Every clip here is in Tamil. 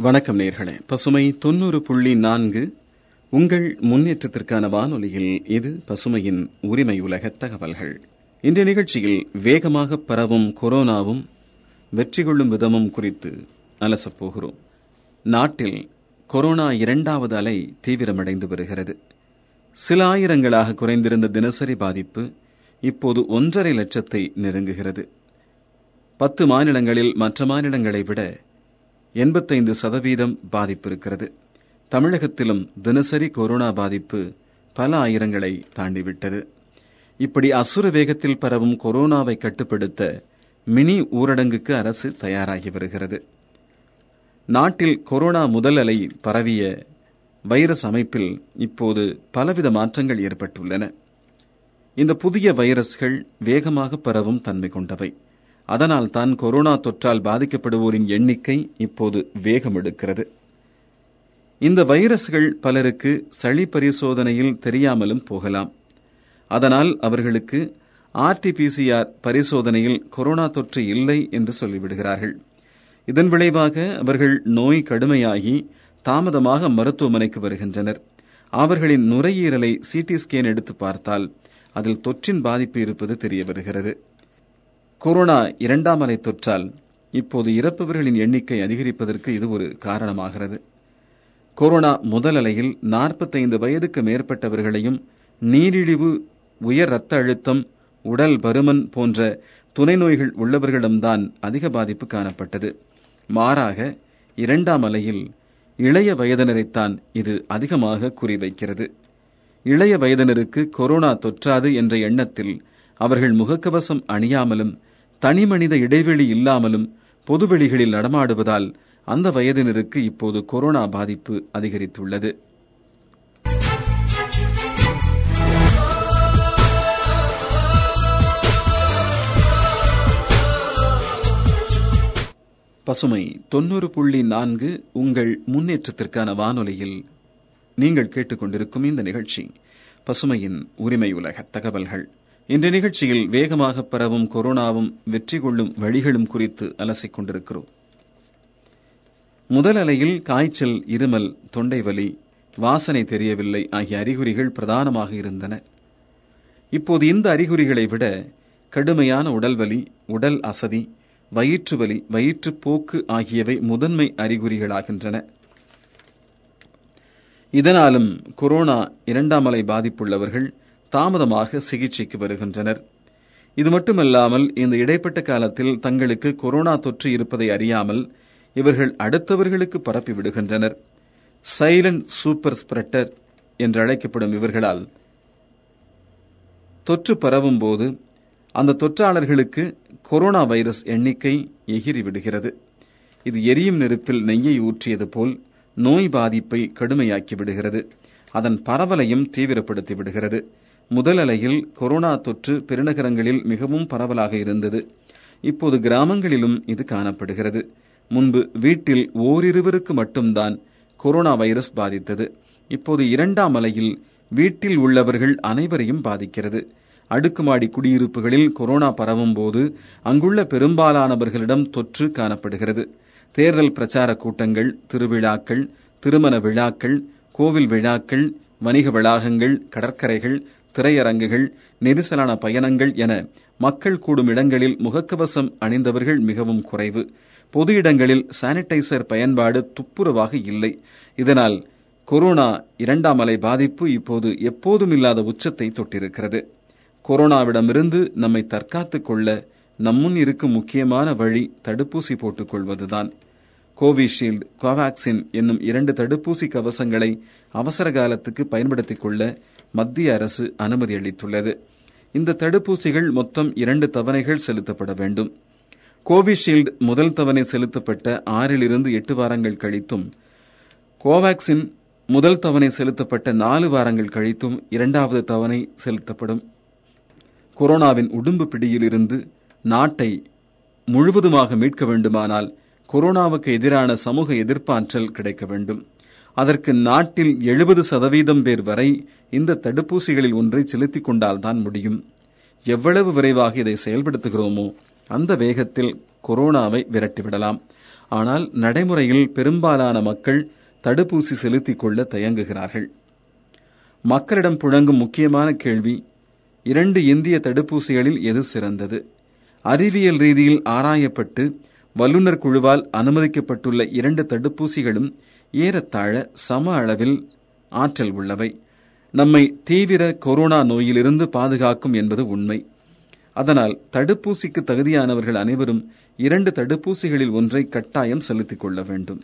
வணக்கம் நேர்களே. பசுமை தொன்னூறு புள்ளி நான்கு. உங்கள் முன்னேற்றத்திற்கான வானொலியில் இது பசுமையின் உரிமை உலக தகவல்கள். இன்றைய நிகழ்ச்சியில் வேகமாக பரவும் கொரோனாவும் வெற்றி கொள்ளும் விதமும் குறித்து அலசப்போகிறோம் நாட்டில் கொரோனா இரண்டாவது அலை தீவிரமடைந்து வருகிறது. சில ஆயிரங்களாக குறைந்திருந்த தினசரி பாதிப்பு இப்போது ஒன்றரை லட்சத்தை நெருங்குகிறது. பத்து மாநிலங்களில் மற்ற மாநிலங்களை விட எண்பத்தைந்து சதவீதம் பாதிப்பு இருக்கிறது தமிழகத்திலும் தினசரி கொரோனா பாதிப்பு பல ஆயிரங்களை தாண்டிவிட்டது. இப்படி அசுர வேகத்தில் பரவும் கொரோனாவை கட்டுப்படுத்த மினி ஊரடங்குக்கு அரசு தயாராகி வருகிறது. நாட்டில் கொரோனா முதல் அலை பரவிய வைரஸ் அமைப்பில் இப்போது பலவித மாற்றங்கள் ஏற்பட்டுள்ளன. இந்த புதிய வைரஸ்கள் வேகமாக பரவும் தன்மை கொண்டவை. அதனால் தான் கொரோனா தொற்றால் பாதிக்கப்படுவோரின் எண்ணிக்கை இப்போது வேகம் எடுக்கிறது இந்த வைரஸ்கள் பலருக்கு சளி பரிசோதனையில் தெரியாமலும் போகலாம். அதனால் அவர்களுக்கு ஆர்டிபிசிஆர் பரிசோதனையில் கொரோனா தொற்று இல்லை என்று சொல்லிவிடுகிறார்கள். இதன் விளைவாக அவர்கள் நோய் கடுமையாகி தாமதமாக மருத்துவமனைக்கு வருகின்றனர். அவர்களின் நுரையீரலை சிடி ஸ்கேன் எடுத்து பார்த்தால் அதில் தொற்றின் பாதிப்பு இருப்பது தெரிய வருகிறது. கொரோனா இரண்டாம் அலை தொற்றால் இப்போது இறப்பவர்களின் எண்ணிக்கை அதிகரிப்பதற்கு இது ஒரு காரணமாகிறது. கொரோனா முதல் அலையில் நாற்பத்தைந்து வயதுக்கு மேற்பட்டவர்களையும் நீரிழிவு உயர் இரத்த அழுத்தம் உடல் பருமன் போன்ற துணை நோய்கள் உள்ளவர்களிடம்தான் அதிக பாதிப்பு காணப்பட்டது. மாறாக இரண்டாம் அலையில் இளைய வயதினரைத்தான் இது அதிகமாக குறிவைக்கிறது. இளைய வயதினருக்கு கொரோனா தொற்றாது என்ற எண்ணத்தில் அவர்கள் முகக்கவசம் அணியாமலும் தனிமனித இடைவெளி இல்லாமலும் பொதுவெளிகளில் நடமாடுவதால் அந்த வயதினருக்கு இப்போது கொரோனா பாதிப்பு அதிகரித்துள்ளது. பசுமை தொன்னூறு புள்ளி நான்கு உங்கள் முன்னேற்றத்திற்கான வானொலியில் நீங்கள் கேட்டுக்கொண்டிருக்கும் இந்த நிகழ்ச்சி பசுமையின் உரிமை உலக தகவல்கள். இந்த நிகழ்ச்சியில் வேகமாக பரவும் கொரோனாவும் வெற்றி கொள்ளும் வழிகளும் குறித்து அலசிக் கொண்டிருக்கிறோம். முதல் அலையில் காய்ச்சல் இருமல் தொண்டை வலி வாசனை தெரியவில்லை ஆகிய அறிகுறிகள் பிரதானமாக இருந்தன. இப்போது இந்த அறிகுறிகளை விட கடுமையான உடல்வலி உடல் அசதி வயிற்று வலி வயிற்றுப்போக்கு ஆகியவை முதன்மை அறிகுறிகளாகின்றன. இதனாலும் கொரோனா இரண்டாம் அலை பாதிப்புள்ளவர்கள் தாமதமாக சிகிச்சைக்கு வருகின்றனர். இது மட்டுமல்லாமல் இந்த இடைப்பட்ட காலத்தில் தங்களுக்கு கொரோனா தொற்று இருப்பதை அறியாமல் இவர்கள் அடுத்தவர்களுக்கு பரப்பி விடுகின்றனர். சைலண்ட் சூப்பர் ஸ்பிரெட்டர் என்று அழைக்கப்படும் இவர்களால். தொற்று பரவும் போது அந்த தொற்றாளர்களுக்கு கொரோனா வைரஸ் எண்ணிக்கை எகிரி விடுகிறது. இது எரியும் நெருப்பில் நெய்யை ஊற்றியது போல் நோய் பாதிப்பை கடுமையாக்கி விடுகிறது. அதன் பரவலையும் தீவிரப்படுத்தி விடுகிறது. முதல் அலையில் கொரோனா தொற்று பெருநகரங்களில் மிகவும் பரவலாக இருந்தது. இப்போது கிராமங்களிலும் இது காணப்படுகிறது. முன்பு வீட்டில் ஓரிருவருக்கு மட்டும்தான் கொரோனா வைரஸ் பாதித்தது. இப்போது இரண்டாம் அலையில் வீட்டில் உள்ளவர்கள் அனைவரையும் பாதிக்கிறது. அடுக்குமாடி குடியிருப்புகளில் கொரோனா பரவும் போது அங்குள்ள பெரும்பாலானவர்களிடம் தொற்று காணப்படுகிறது. தேர்தல் பிரச்சார கூட்டங்கள் திருவிழாக்கள் திருமண விழாக்கள் கோவில் விழாக்கள் வணிக வளாகங்கள் கடற்கரைகள் திரையரங்குகள் நெரிசலான பயணங்கள் என மக்கள் கூடும் இடங்களில் முகக்கவசம் அணிந்தவர்கள் மிகவும் குறைவு. பொது இடங்களில் சானிடைசர் பயன்பாடு துப்புரவாக இல்லை. இதனால் கொரோனா இரண்டாம் அலை பாதிப்பு இப்போது எப்போதும் இல்லாத உச்சத்தை தொட்டிருக்கிறது. கொரோனாவிடமிருந்து நம்மை தற்காத்துக் கொள்ள நம்முன் இருக்கும் முக்கியமான வழி தடுப்பூசி போட்டுக் கொள்வதுதான். கோவிஷீல்டு கோவாக்சின் என்னும் இரண்டு தடுப்பூசி கவசங்களை அவசர காலத்துக்கு பயன்படுத்திக் கொள்ள மத்திய அரசு அனுமதி அளித்துள்ளது. இந்த தடுப்பூசிகள் மொத்தம் இரண்டு தவணைகள் செலுத்தப்பட வேண்டும். கோவிஷீல்டு முதல் தவணை செலுத்தப்பட்ட ஆறிலிருந்து எட்டு வாரங்கள் கழித்தும் கோவாக்சின் முதல் தவணை செலுத்தப்பட்ட நாலு வாரங்கள் கழித்தும் இரண்டாவது தவணை செலுத்தப்படும். கொரோனாவின் உடும்பு பிடியிலிருந்து நாட்டை முழுவதுமாக மீட்க வேண்டுமானால் கொரோனாவுக்கு எதிரான சமூக எதிர்ப்பாற்றல் கிடைக்க வேண்டும். அதற்கு நாட்டில் எழுபது சதவீதம் பேர் வரை இந்த தடுப்பூசிகளில் ஒன்றை செலுத்திக் கொண்டால்தான் முடியும். எவ்வளவு விரைவாக இதை செயல்படுத்துகிறோமோ அந்த வேகத்தில் கொரோனாவை விரட்டிவிடலாம். ஆனால் நடைமுறையில் பெரும்பாலான மக்கள் தடுப்பூசி செலுத்திக் கொள்ள தயங்குகிறார்கள். மக்களிடம் புழங்கும் முக்கியமான கேள்வி இரண்டு இந்திய தடுப்பூசிகளில் எது சிறந்தது? அறிவியல் ரீதியில் ஆராயப்பட்டு வல்லுநர் குழுவால் அனுமதிக்கப்பட்டுள்ள இரண்டு தடுப்பூசிகளும் ஏறத்தாழ சம அளவில் ஆற்றல் உள்ளவை. நம்மை தீவிர கொரோனா நோயிலிருந்து பாதுகாக்கும் என்பது உண்மை. அதனால் தடுப்பூசிக்கு தகுதியானவர்கள் அனைவரும் இரண்டு தடுப்பூசிகளில் ஒன்றை கட்டாயம் செலுத்திக் கொள்ள வேண்டும்.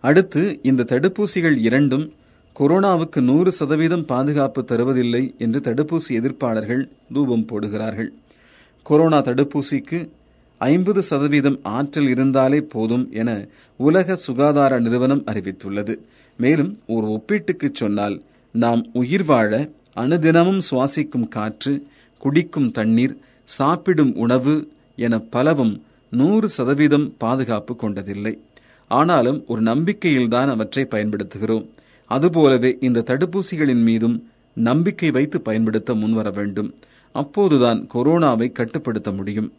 அடுத்து இந்த தடுப்பூசிகள் இரண்டும் கொரோனாவுக்கு நூறு சதவீதம் பாதுகாப்பு தருவதில்லை என்று தடுப்பூசி எதிர்ப்பாளர்கள் தூபம் போடுகிறார்கள். கொரோனா தடுப்பூசிக்கு ஐம்பது சதவீதம் ஆற்றல் இருந்தாலே போதும் என உலக சுகாதார நிறுவனம் அறிவித்துள்ளது. மேலும் ஒரு ஒப்பீட்டுக்கு சொன்னால் நாம் உயிர் வாழ அனுதினமும் சுவாசிக்கும் காற்று குடிக்கும் தண்ணீர் சாப்பிடும் உணவு என பலவும் நூறு சதவீதம் பாதுகாப்பு கொண்டதில்லை. ஆனாலும் ஒரு நம்பிக்கையில்தான் அவற்றை பயன்படுத்துகிறோம். அதுபோலவே இந்த தடுப்பூசிகளின் மீதும் நம்பிக்கை வைத்து பயன்படுத்த முன்வர வேண்டும். அப்போதுதான் கொரோனாவை கட்டுப்படுத்த முடியும்.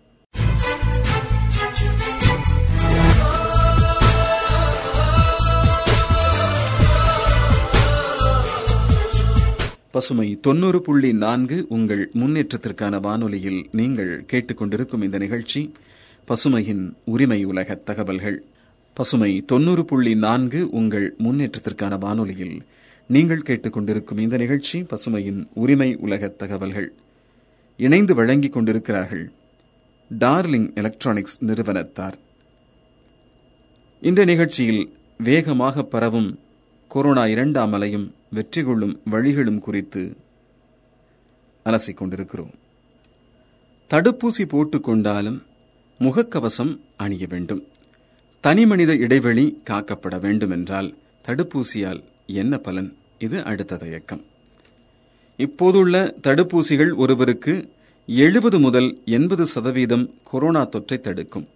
பசுமை தொண்ணூறு புள்ளி நான்கு உங்கள் முன்னேற்றத்திற்கான வானொலியில் நீங்கள் கேட்டுக்கொண்டிருக்கும் இந்த நிகழ்ச்சி பசுமையின் உரிமை உலக தகவல்கள். பசுமை தொன்னூறு புள்ளி நான்கு உங்கள் முன்னேற்றத்திற்கான வானொலியில் நீங்கள் கேட்டுக்கொண்டிருக்கும் இந்த நிகழ்ச்சி பசுமையின் உரிமை உலக தகவல்கள். இணைந்து வழங்கிக் கொண்டிருக்கிறார்கள் டார்லிங் எலக்ட்ரானிக்ஸ் நிறுவனத்தார். இந்த நிகழ்ச்சியில் வேகமாக பரவும் கொரோனா இரண்டாம் அலையும் வெற்றி கொள்ளும் வழிகளும் குறித்து அலசிக் கொண்டிருக்கிறோம் தடுப்பூசி போட்டுக்கொண்டாலும் முகக்கவசம் அணிய வேண்டும். தனிமனித இடைவெளி காக்கப்பட வேண்டும் என்றால் தடுப்பூசியால் என்ன பலன்? இது அடுத்த தயக்கம் இப்போதுள்ள தடுப்பூசிகள் ஒருவருக்கு எழுபது முதல் எண்பது சதவீதம் கொரோனா தொற்றை தடுக்கும்.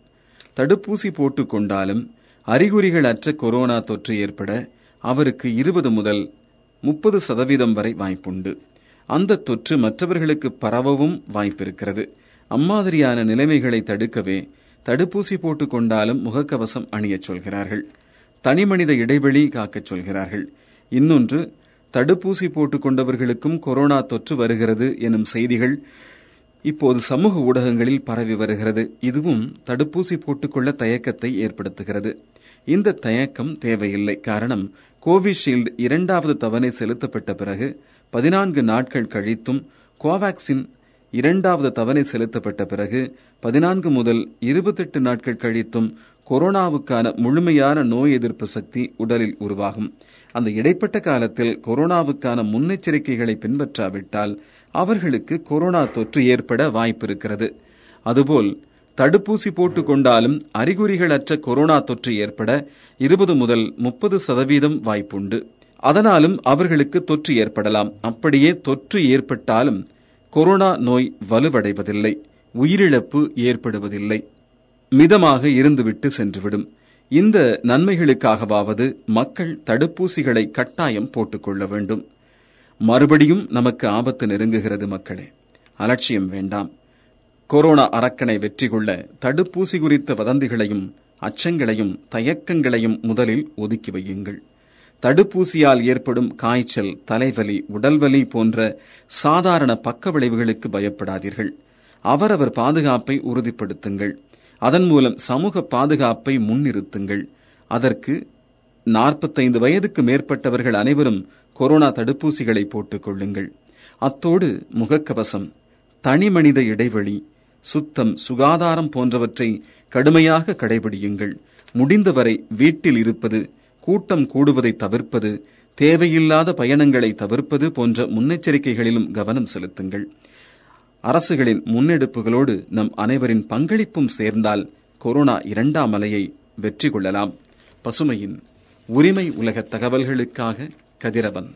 தடுப்பூசி போட்டுக்கொண்டாலும் அறிகுறிகள் அற்ற கொரோனா தொற்று ஏற்பட அவருக்கு இருபது முதல் முப்பது சதவீதம் வரை வாய்ப்புண்டு. அந்த தொற்று மற்றவர்களுக்கு பரவவும் வாய்ப்பிருக்கிறது. அம்மாதிரியான நிலைமைகளை தடுக்கவே தடுப்பூசி போட்டுக் கொண்டாலும் முகக்கவசம் அணியச் சொல்கிறார்கள். தனிமனித இடைவெளி காக்கச் சொல்கிறார்கள். இன்னொன்று தடுப்பூசி போட்டுக் கொண்டவர்களுக்கும் கொரோனா தொற்று வருகிறது எனும் செய்திகள் இப்போது சமூக ஊடகங்களில் பரவி வருகிறது. இதுவும் தடுப்பூசி போட்டுக்கொள்ள தயக்கத்தை ஏற்படுத்துகிறது. இந்த தயக்கம் தேவையில்லை. காரணம் கோவிஷீல்டு இரண்டாவது தவணை செலுத்தப்பட்ட பிறகு பதினான்கு நாட்கள் கழித்தும் கோவாக்சின் இரண்டாவது தவணை செலுத்தப்பட்ட பிறகு பதினான்கு முதல் இருபத்தெட்டு நாட்கள் கழித்தும் கொரோனாவுக்கான முழுமையான நோய் எதிர்ப்பு சக்தி உடலில் உருவாகும். அந்த இடைப்பட்ட காலத்தில் கொரோனாவுக்கான முன்னெச்சரிக்கைகளை பின்பற்றாவிட்டால் அவர்களுக்கு கொரோனா தொற்று ஏற்பட வாய்ப்பிருக்கிறது அதுபோல் தடுப்பூசி போட்டுக் கொண்டாலும் அறிகுறிகளற்ற கொரோனா தொற்று ஏற்பட இருபது முதல் முப்பது சதவீதம் வாய்ப்புண்டு. அதனாலும் அவர்களுக்கு தொற்று ஏற்படலாம். அப்படியே தொற்று ஏற்பட்டாலும் கொரோனா நோய் வலுவடைவதில்லை. உயிரிழப்பு ஏற்படுவதில்லை. மிதமாக இருந்துவிட்டு சென்றுவிடும். இந்த நன்மைகளுக்காகவாவது மக்கள் தடுப்பூசிகளை கட்டாயம் போட்டுக்கொள்ள வேண்டும். மறுபடியும் நமக்கு ஆபத்து நெருங்குகிறது மக்களே. அலட்சியம் வேண்டாம். கொரோனா அரக்கனை வெற்றி கொள்ள தடுப்பூசி குறித்த வதந்திகளையும் அச்சங்களையும் தயக்கங்களையும் முதலில் ஒதுக்கி வையுங்கள். தடுப்பூசியால் ஏற்படும் காய்ச்சல் தலைவலி உடல்வலி போன்ற சாதாரண பக்க விளைவுகளுக்கு பயப்படாதீர்கள். அவரவர் பாதுகாப்பை உறுதிப்படுத்துங்கள். அதன் மூலம் சமூக பாதுகாப்பை முன்னிறுத்துங்கள். அதற்கு நாற்பத்தைந்து வயதுக்கு மேற்பட்டவர்கள் அனைவரும் கொரோனா தடுப்பூசிகளை போட்டுக் கொள்ளுங்கள். அத்தோடு முகக்கவசம் தனிமனித இடைவெளி சுத்தம் சுகாதாரம் போன்றவற்றை கடுமையாக கடைபிடியுங்கள். முடிந்தவரை வீட்டில் இருப்பது கூட்டம் கூடுவதை தவிர்ப்பது தேவையில்லாத பயணங்களை தவிர்ப்பது போன்ற முன்னெச்சரிக்கைகளிலும் கவனம் செலுத்துங்கள். அரசுகளின் முன்னெடுப்புகளோடு நம் அனைவரின் பங்களிப்பும் சேர்ந்தால் கொரோனா இரண்டாம் அலையை வெற்றி கொள்ளலாம். பசுமையின் உரிமை உலக தகவல்களுக்காக கதிரவன்.